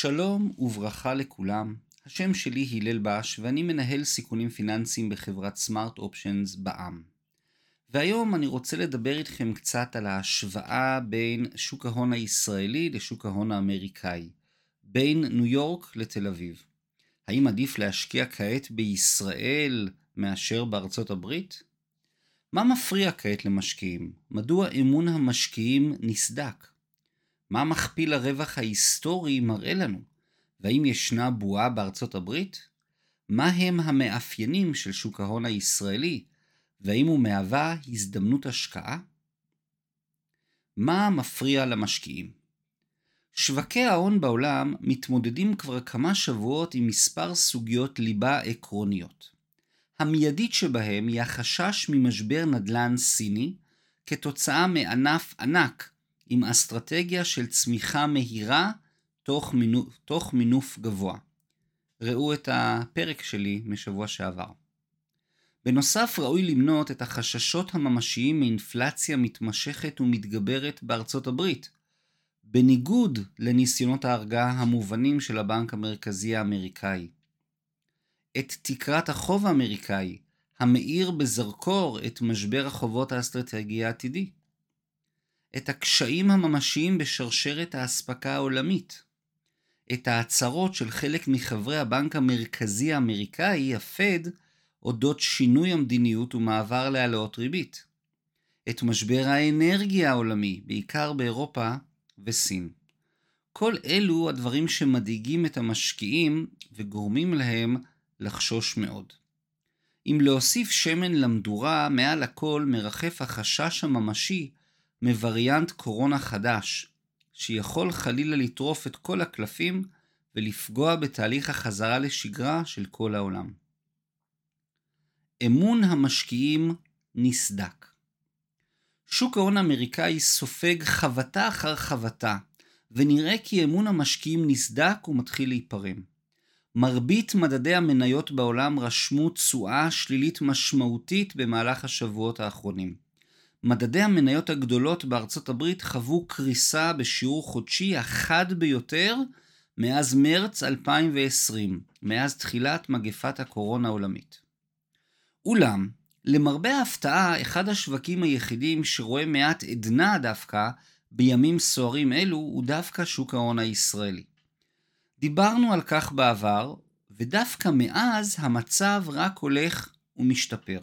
שלום וברכה לכולם, השם שלי הלל בש ואני מנהל סיכונים פיננסיים בחברת סמארט אופשנס בע"מ. והיום אני רוצה לדבר איתכם קצת על ההשוואה בין שוק ההון הישראלי לשוק ההון האמריקאי, בין ניו יורק לתל אביב. האם עדיף להשקיע כעת בישראל מאשר בארצות הברית? מה מפריע כעת למשקיעים? מדוע אמון המשקיעים נסדק? מה מכפיל הרווח ההיסטורי מראה לנו? והאם ישנה בועה בארצות הברית? מה הם המאפיינים של שוק ההון הישראלי, והאם הוא מהווה הזדמנות השקעה? מה מפריע למשקיעים? שווקי ההון בעולם מתמודדים כבר כמה שבועות עם מספר סוגיות ליבה עקרוניות. המיידית שבהם היא החשש ממשבר נדל"ן סיני כתוצאה מענף ענק עם אסטרטגיה של צמיחה מהירה תוך מינוף, תוך מינוף גבוה. ראו את הפרק שלי משבוע שעבר. בנוסף ראוי למנות את החששות הממשיים מאינפלציה מתמשכת ומתגברת בארצות הברית, בניגוד לניסיונות ההרגעה המובנים של הבנק המרכזי האמריקאי. את תקרת החוב האמריקאי, המאיר בזרקור את משבר החובות האסטרטגי העתידי. את הקשיים הממשיים בשרשרת האספקה העולמית, את ההצהרות של חלק מחברי הבנק המרכזי האמריקאי, הפד, אודות שינוי המדיניות ומעבר להעלאות ריבית, את משבר האנרגיה העולמי, בעיקר באירופה וסין. כל אלו הדברים שמדאיגים את המשקיעים וגורמים להם לחשוש מאוד. אם להוסיף שמן למדורה, מעל הכל מרחף החשש הממשי מווריאנט קורונה חדש, שיכול חלילה לטרוף את כל הקלפים ולפגוע בתהליך החזרה לשגרה של כל העולם. אמון המשקיעים נסדק. שוק ההון האמריקאי סופג חבטה אחר חבטה, ונראה כי אמון המשקיעים נסדק ומתחיל להיפרם. מרבית מדדי המניות בעולם רשמו תשואה שלילית משמעותית במהלך השבועות האחרונים. מדדי המניות הגדולות בארצות הברית חוו קריסה בשיעור חודשי החד ביותר מאז מרץ 2020, מאז תחילת מגפת הקורונה העולמית. אולם, למרבה ההפתעה, אחד השווקים היחידים שרואה מעט עדנה דווקא בימים סוערים אלו הוא דווקא שוק ההון הישראלי. דיברנו על כך בעבר, ודווקא מאז המצב רק הולך ומשתפר.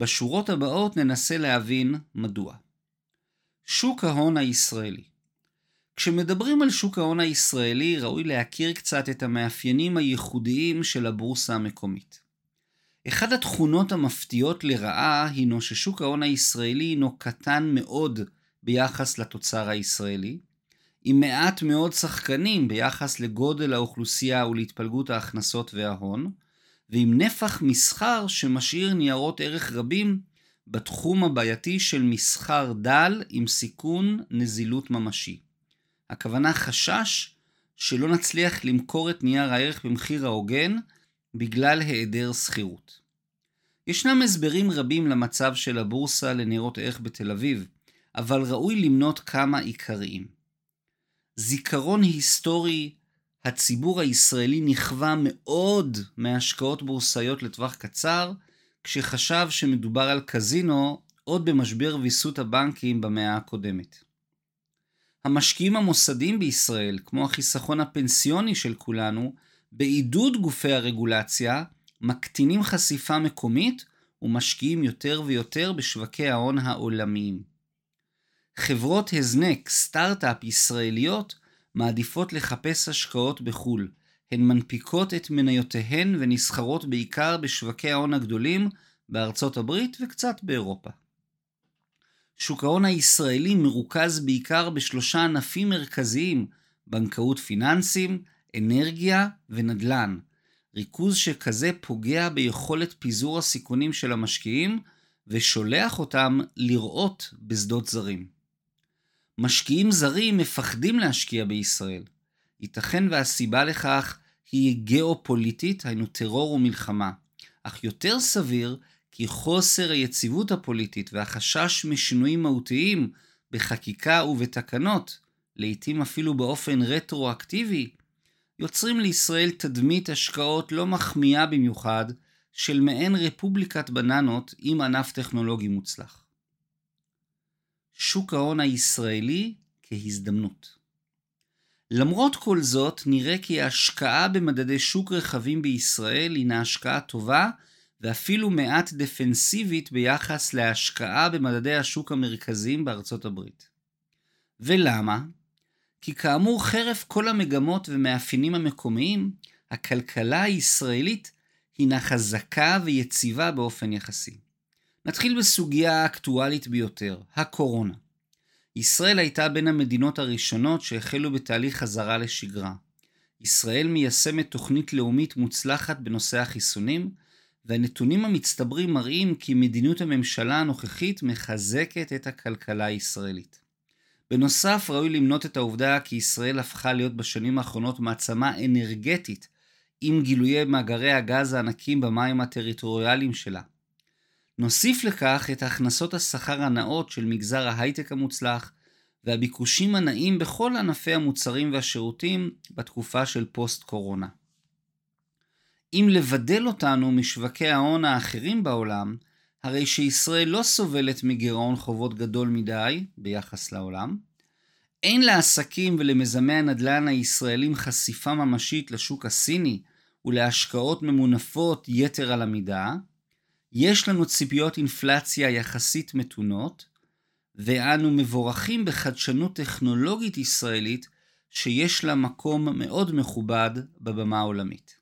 בשורות הבאות ננסה להבין מדוע. שוק ההון הישראלי כשמדברים על שוק ההון הישראלי ראוי להכיר קצת את המאפיינים הייחודיים של הבורסה המקומית. אחד התכונות המפתיעות לרעה הינו ששוק ההון הישראלי הינו קטן מאוד ביחס לתוצר הישראלי, עם מעט מאוד שחקנים ביחס לגודל האוכלוסייה ולהתפלגות ההכנסות וההון, ועם נפח מסחר שמשאיר ניירות ערך רבים בתחום הבעייתי של מסחר דל עם סיכון נזילות ממשי. הכוונה חשש שלא נצליח למכור את נייר הערך במחיר ההוגן בגלל היעדר שכירות. ישנם הסברים רבים למצב של הבורסה לניירות ערך בתל אביב, אבל ראוי למנות כמה עיקריים. זיכרון היסטורי הציבור הישראלי נכווה מאוד מהשקעות בורסאיות לטווח קצר, כשחשב שמדובר על קזינו עוד במשבר ויסות הבנקים במאה הקודמת. המשקיעים המוסדיים בישראל, כמו החיסכון הפנסיוני של כולנו, בעידוד גופי הרגולציה, מקטינים חשיפה מקומית ומשקיעים יותר ויותר בשווקי ההון העולמיים. חברות הזנק, סטארט-אפ ישראליות, מעדיפות לחפש השקעות בחו"ל. הן מנפיקות את מניותיהן ונסחרות בעיקר בשווקי ההון הגדולים בארצות הברית וקצת באירופה. שוק ההון הישראלי מרוכז בעיקר בשלושה ענפים מרכזיים בנקאות פיננסים, אנרגיה ונדל"ן. ריכוז שכזה פוגע ביכולת פיזור הסיכונים של המשקיעים ושולח אותם לראות בשדות זרים. משקיעים זרים מפחדים להשקיע בישראל. ייתכן והסיבה לכך היא גיאופוליטית, היינו טרור ומלחמה. אך יותר סביר כי חוסר היציבות הפוליטית והחשש משינויים מהותיים בחקיקה ובתקנות, לעתים אפילו באופן רטרואקטיבי, יוצרים לישראל תדמית השקעות לא מחמיאה במיוחד של מעין רפובליקת בננות עם ענף טכנולוגי מוצלח. שוק ההון הישראלי כהזדמנות למרות כל זאת, נראה כי ההשקעה במדדי שוק רחבים בישראל הינה השקעה טובה ואפילו מעט דפנסיבית ביחס להשקעה במדדי השוק המרכזיים בארצות הברית. ולמה? כי כאמור חרף כל המגמות ומאפיינים המקומיים, הכלכלה הישראלית הינה חזקה ויציבה באופן יחסי. נתחיל בסוגיה האקטואלית ביותר, הקורונה. ישראל הייתה בין המדינות הראשונות שהחלו בתהליך חזרה לשגרה. ישראל מיישמת תוכנית לאומית מוצלחת בנושא החיסונים, והנתונים המצטברים מראים כי מדיניות הממשלה הנוכחית מחזקת את הכלכלה הישראלית. בנוסף, ראוי למנות את העובדה כי ישראל הפכה להיות בשנים האחרונות מעצמה אנרגטית, עם גילויי מאגרי הגז הענקים במים הטריטוריאליים שלה. נוסיף לכך את הכנסות השכר הנאות של מגזר ההייטק המוצלח, והביקושים הנאים בכל ענפי המוצרים והשירותים בתקופה של פוסט-קורונה. אם לבדל אותנו משווקי ההון האחרים בעולם, הרי שישראל לא סובלת מגירעון חובות גדול מדי ביחס לעולם, אין לעסקים ולמיזמי הנדל"ן הישראלים חשיפה ממשית לשוק הסיני ולהשקעות ממונפות יתר על המידה, יש לנו ציפיות אינפלציה יחסית מתונות, ואנו מבורכים בחדשנות טכנולוגית ישראלית שיש לה מקום מאוד מכובד בבמה העולמית.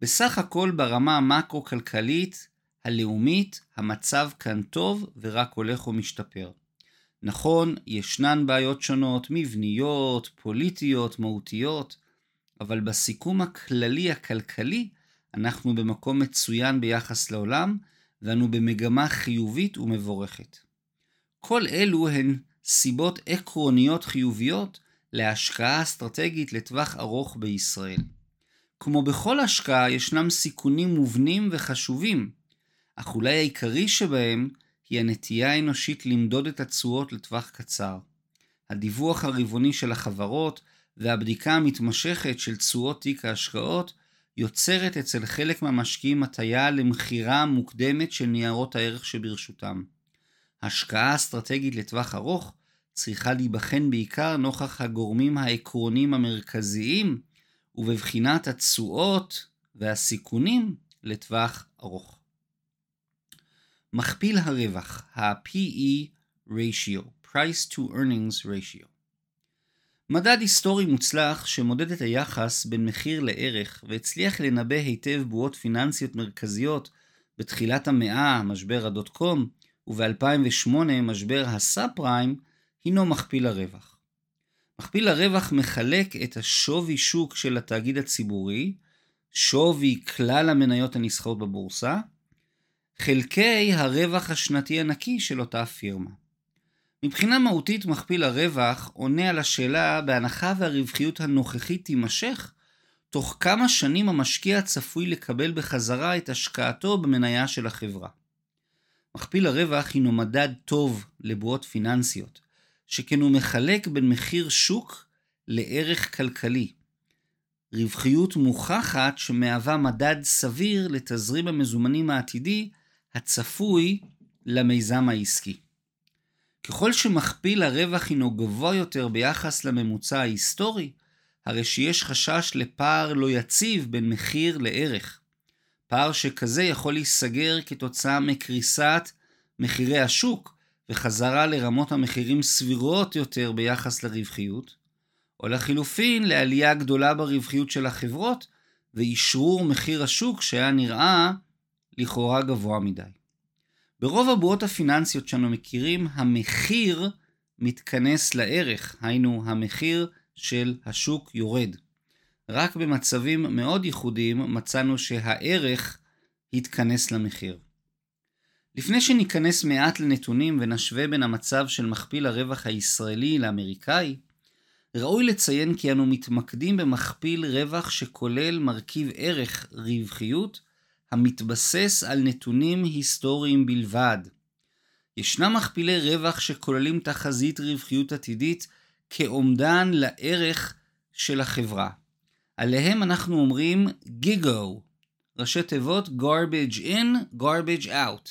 בסך הכל ברמה המקרו-כלכלית הלאומית המצב כאן טוב ורק הולך ומשתפר. נכון, ישנן בעיות שונות, מבניות, פוליטיות, מהותיות, אבל בסיכום הכללי הכלכלי אנחנו במקום מצוין ביחס לעולם, ואנו במגמה חיובית ומבורכת. כל אלו הן סיבות עקרוניות חיוביות להשקעה אסטרטגית לטווח ארוך בישראל. כמו בכל השקעה ישנם סיכונים מובנים וחשובים, אך אולי העיקרי שבהם היא הנטייה האנושית למדוד את התשואות לטווח קצר. הדיווח הרבעוני של החברות והבדיקה המתמשכת של תשואות תיק ההשקעות יוצרת אצל חלק מהמשקיעים הטיה למכירה מוקדמת של ניירות הערך שברשותם. השקעה אסטרטגית לטווח ארוך צריכה להיבחן בעיקר נוכח הגורמים העקרוניים המרכזיים ובבחינת התשואות והסיכונים לטווח ארוך. מכפיל הרווח, ה-PE ratio, Price to Earnings ratio. מדד היסטורי מוצלח שמודד את היחס בין מחיר לערך והצליח לנבא היטב בועות פיננסיות מרכזיות בתחילת המאה, משבר הדוט קום, וב-2008 משבר הסאב פריים, הינו מכפיל הרווח. מכפיל הרווח מחלק את השווי שוק של התאגיד הציבורי, שווי כלל המניות הנסחרות בבורסה, חלקי הרווח השנתי הנקי של אותה פירמה. מבחינה מהותית מכפיל הרווח עונה על השאלה בהנחה והרווחיות הנוכחית תימשך, תוך כמה שנים המשקיע צפוי לקבל בחזרה את השקעתו במניה של החברה. מכפיל הרווח הינו מדד טוב לבועות פיננסיות, שכן הוא מחלק בין מחיר שוק לערך כלכלי. רווחיות מוכחת שמהווה מדד סביר לתזרים המזומנים העתידי הצפוי למיזם העסקי. ככל שמכפיל הרווח הינו גבוה יותר ביחס לממוצע ההיסטורי, הרי שיש חשש לפער לא יציב בין מחיר לערך. פער שכזה יכול להיסגר כתוצאה מקריסת מחירי השוק וחזרה לרמות המחירים סבירות יותר ביחס לרווחיות, או לחילופין לעלייה גדולה ברווחיות של החברות ואישרור מחיר השוק שהיה נראה לכאורה גבוה מדי. ברוב הבועות הפיננסיות שאנו מכירים, המחיר מתכנס לערך, היינו המחיר של השוק יורד. רק במצבים מאוד ייחודיים מצאנו שהערך התכנס למחיר. לפני שניכנס מעט לנתונים ונשווה בין המצב של מכפיל הרווח הישראלי לאמריקאי, ראוי לציין כי אנו מתמקדים במכפיל רווח שכולל מרכיב ערך רווחיות המתבסס על נתונים היסטוריים בלבד. ישנם מכפילי רווח שכוללים תחזית רווחיות עתידית כאומדן לערך של החברה. עליהם אנחנו אומרים גיגו, ראשי תיבות garbage in, garbage out.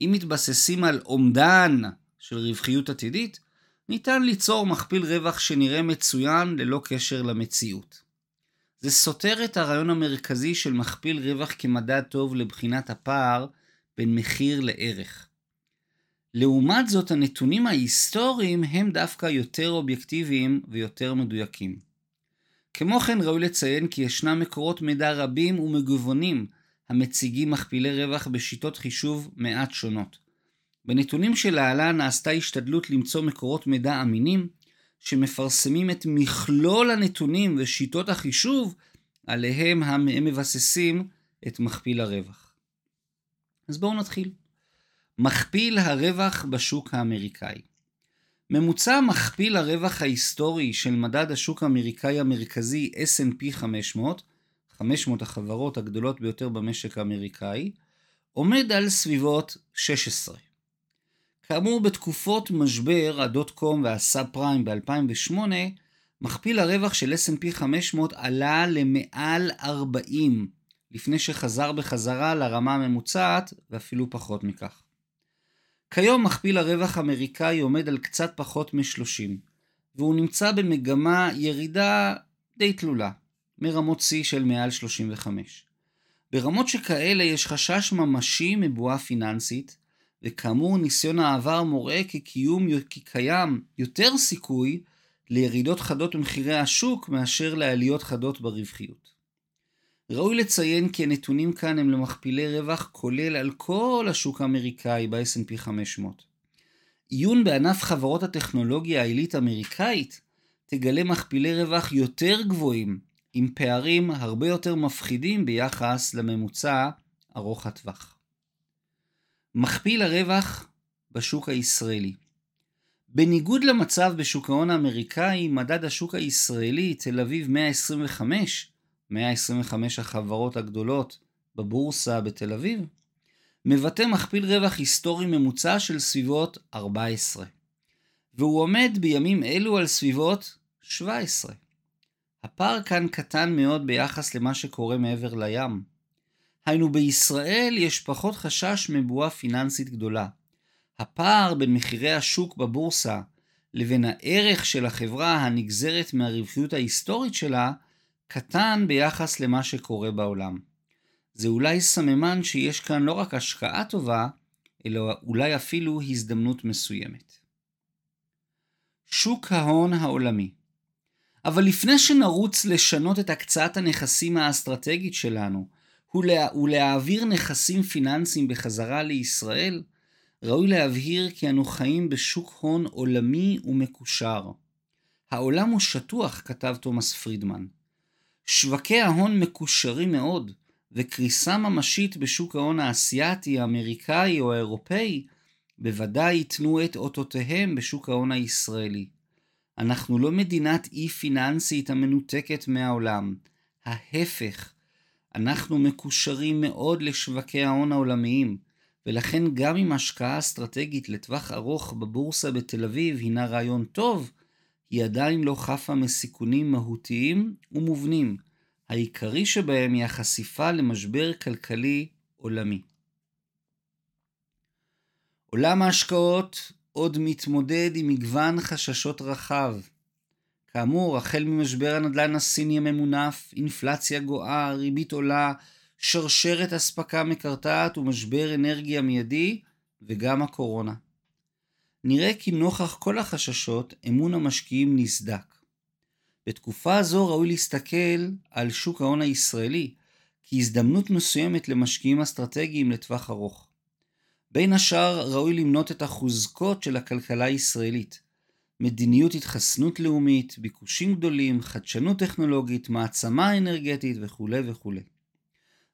אם מתבססים על אומדן של רווחיות עתידית, ניתן ליצור מכפיל רווח שנראה מצוין ללא קשר למציאות. זה סותר את הרעיון המרכזי של מכפיל רווח כמדד טוב לבחינת הפער בין מחיר לערך. לעומת זאת, הנתונים ההיסטוריים הם דווקא יותר אובייקטיביים ויותר מדויקים. כמו כן ראוי לציין כי ישנם מקורות מידע רבים ומגוונים המציגים מכפילי רווח בשיטות חישוב מעט שונות. בנתונים שלהלן נעשתה השתדלות למצוא מקורות מידע אמינים שמפרסמים את מכלול הנתונים ושיטות החישוב עליהם הם מבססים את מכפיל הרווח. אז בואו נתחיל. מכפיל הרווח בשוק האמריקאי. ממוצע מכפיל הרווח ההיסטורי של מדד השוק האמריקאי המרכזי S&P 500, 500 החברות הגדולות ביותר במשק האמריקאי, עומד על סביבות 16. כאמור, בתקופות משבר הדוט קום והסאב פריים ב-2008, מכפיל הרווח של S&P 500 עלה למעל 40, לפני שחזר בחזרה לרמה הממוצעת ואפילו פחות מכך. כיום מכפיל הרווח האמריקאי עומד על קצת פחות מ-30, והוא נמצא במגמה ירידה די תלולה, מרמות שיא של מעל 35. ברמות שכאלה יש חשש ממשי מבועה פיננסית, וכאמור ניסיון העבר מורה כי, קיום, כי קיים יותר סיכוי לירידות חדות במחירי השוק מאשר לעליות חדות ברווחיות. ראוי לציין כי הנתונים כאן הם למכפילי רווח כולל על כל השוק האמריקאי ב-S&P 500. עיון בענף חברות הטכנולוגיה העילית האמריקאית תגלה מכפילי רווח יותר גבוהים, עם פערים הרבה יותר מפחידים ביחס לממוצע ארוך הטווח. מכפיל הרווח בשוק הישראלי בניגוד למצב בשוק ההון האמריקאי, מדד השוק הישראלי, תל אביב 125, 125 החברות הגדולות בבורסה בתל אביב, מבטא מכפיל רווח היסטורי ממוצע של סביבות 14, והוא עומד בימים אלו על סביבות 17. הפער כאן קטן מאוד ביחס למה שקורה מעבר לים. היינו בישראל יש פחות חשש מבועה פיננסית גדולה. הפער בין מחירי השוק בבורסה לבין הערך של החברה הנגזרת מהרווחיות ההיסטורית שלה קטן ביחס למה שקורה בעולם. זה אולי סממן שיש כאן לא רק השקעה טובה, אלא אולי אפילו הזדמנות מסוימת. שוק ההון העולמי אבל לפני שנרוץ לשנות את הקצאת הנכסים האסטרטגית שלנו ולה, ולהעביר נכסים פיננסיים בחזרה לישראל, ראוי להבהיר כי אנו חיים בשוק הון עולמי ומקושר. העולם הוא שטוח, כתב תומאס פרידמן. שווקי ההון מקושרים מאוד, וקריסה ממשית בשוק ההון האסייתי, האמריקאי או האירופאי, בוודאי ייתנו את אותותיהם בשוק ההון הישראלי. אנחנו לא מדינת אי פיננסית המנותקת מהעולם. ההפך, אנחנו מקושרים מאוד לשווקי ההון העולמיים, ולכן גם אם השקעה אסטרטגית לטווח ארוך בבורסה בתל אביב הינה רעיון טוב, היא עדיין לא חפה מסיכונים מהותיים ומובנים. העיקרי שבהם היא החשיפה למשבר כלכלי עולמי. עולם ההשקעות עוד מתמודד עם מגוון חששות רחב. כאמור, החל ממשבר הנדל"ן הסיני הממונף, אינפלציה גואה, ריבית עולה, שרשרת אספקה מקרטעת ומשבר אנרגיה מיידי, וגם הקורונה. נראה כי נוכח כל החששות, אמון המשקיעים נסדק. בתקופה זו ראוי להסתכל על שוק ההון הישראלי כהזדמנות מסוימת למשקיעים אסטרטגיים לטווח ארוך. בין השאר ראוי למנות את החוזקות של הכלכלה הישראלית. מדיניות התחסנות לאומית, ביקושים גדולים, חדשנות טכנולוגית, מעצמה אנרגטית וכולי וכולי.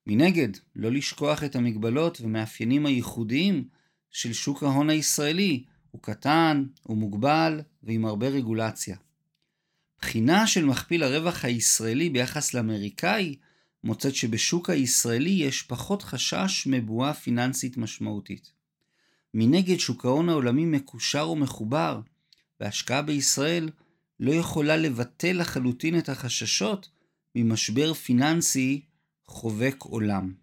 מנגד, לא לשכוח את המגבלות ומאפיינים הייחודיים של שוק ההון הישראלי, הוא קטן, הוא מוגבל ועם הרבה רגולציה. בחינה של מכפיל הרווח הישראלי ביחס לאמריקאי מוצאת שבשוק הישראלי יש פחות חשש מבועה פיננסית משמעותית. מנגד שוק ההון העולמי מקושר ומחובר, והשקעה בישראל לא יכולה לבטל לחלוטין את החששות ממשבר פיננסי חובק עולם.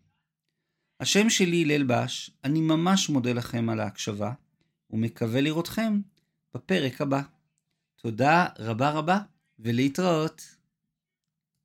השם שלי הלל בש, אני ממש מודה לכם על ההקשבה, ומקווה לראותכם בפרק הבא. תודה רבה רבה, ולהתראות.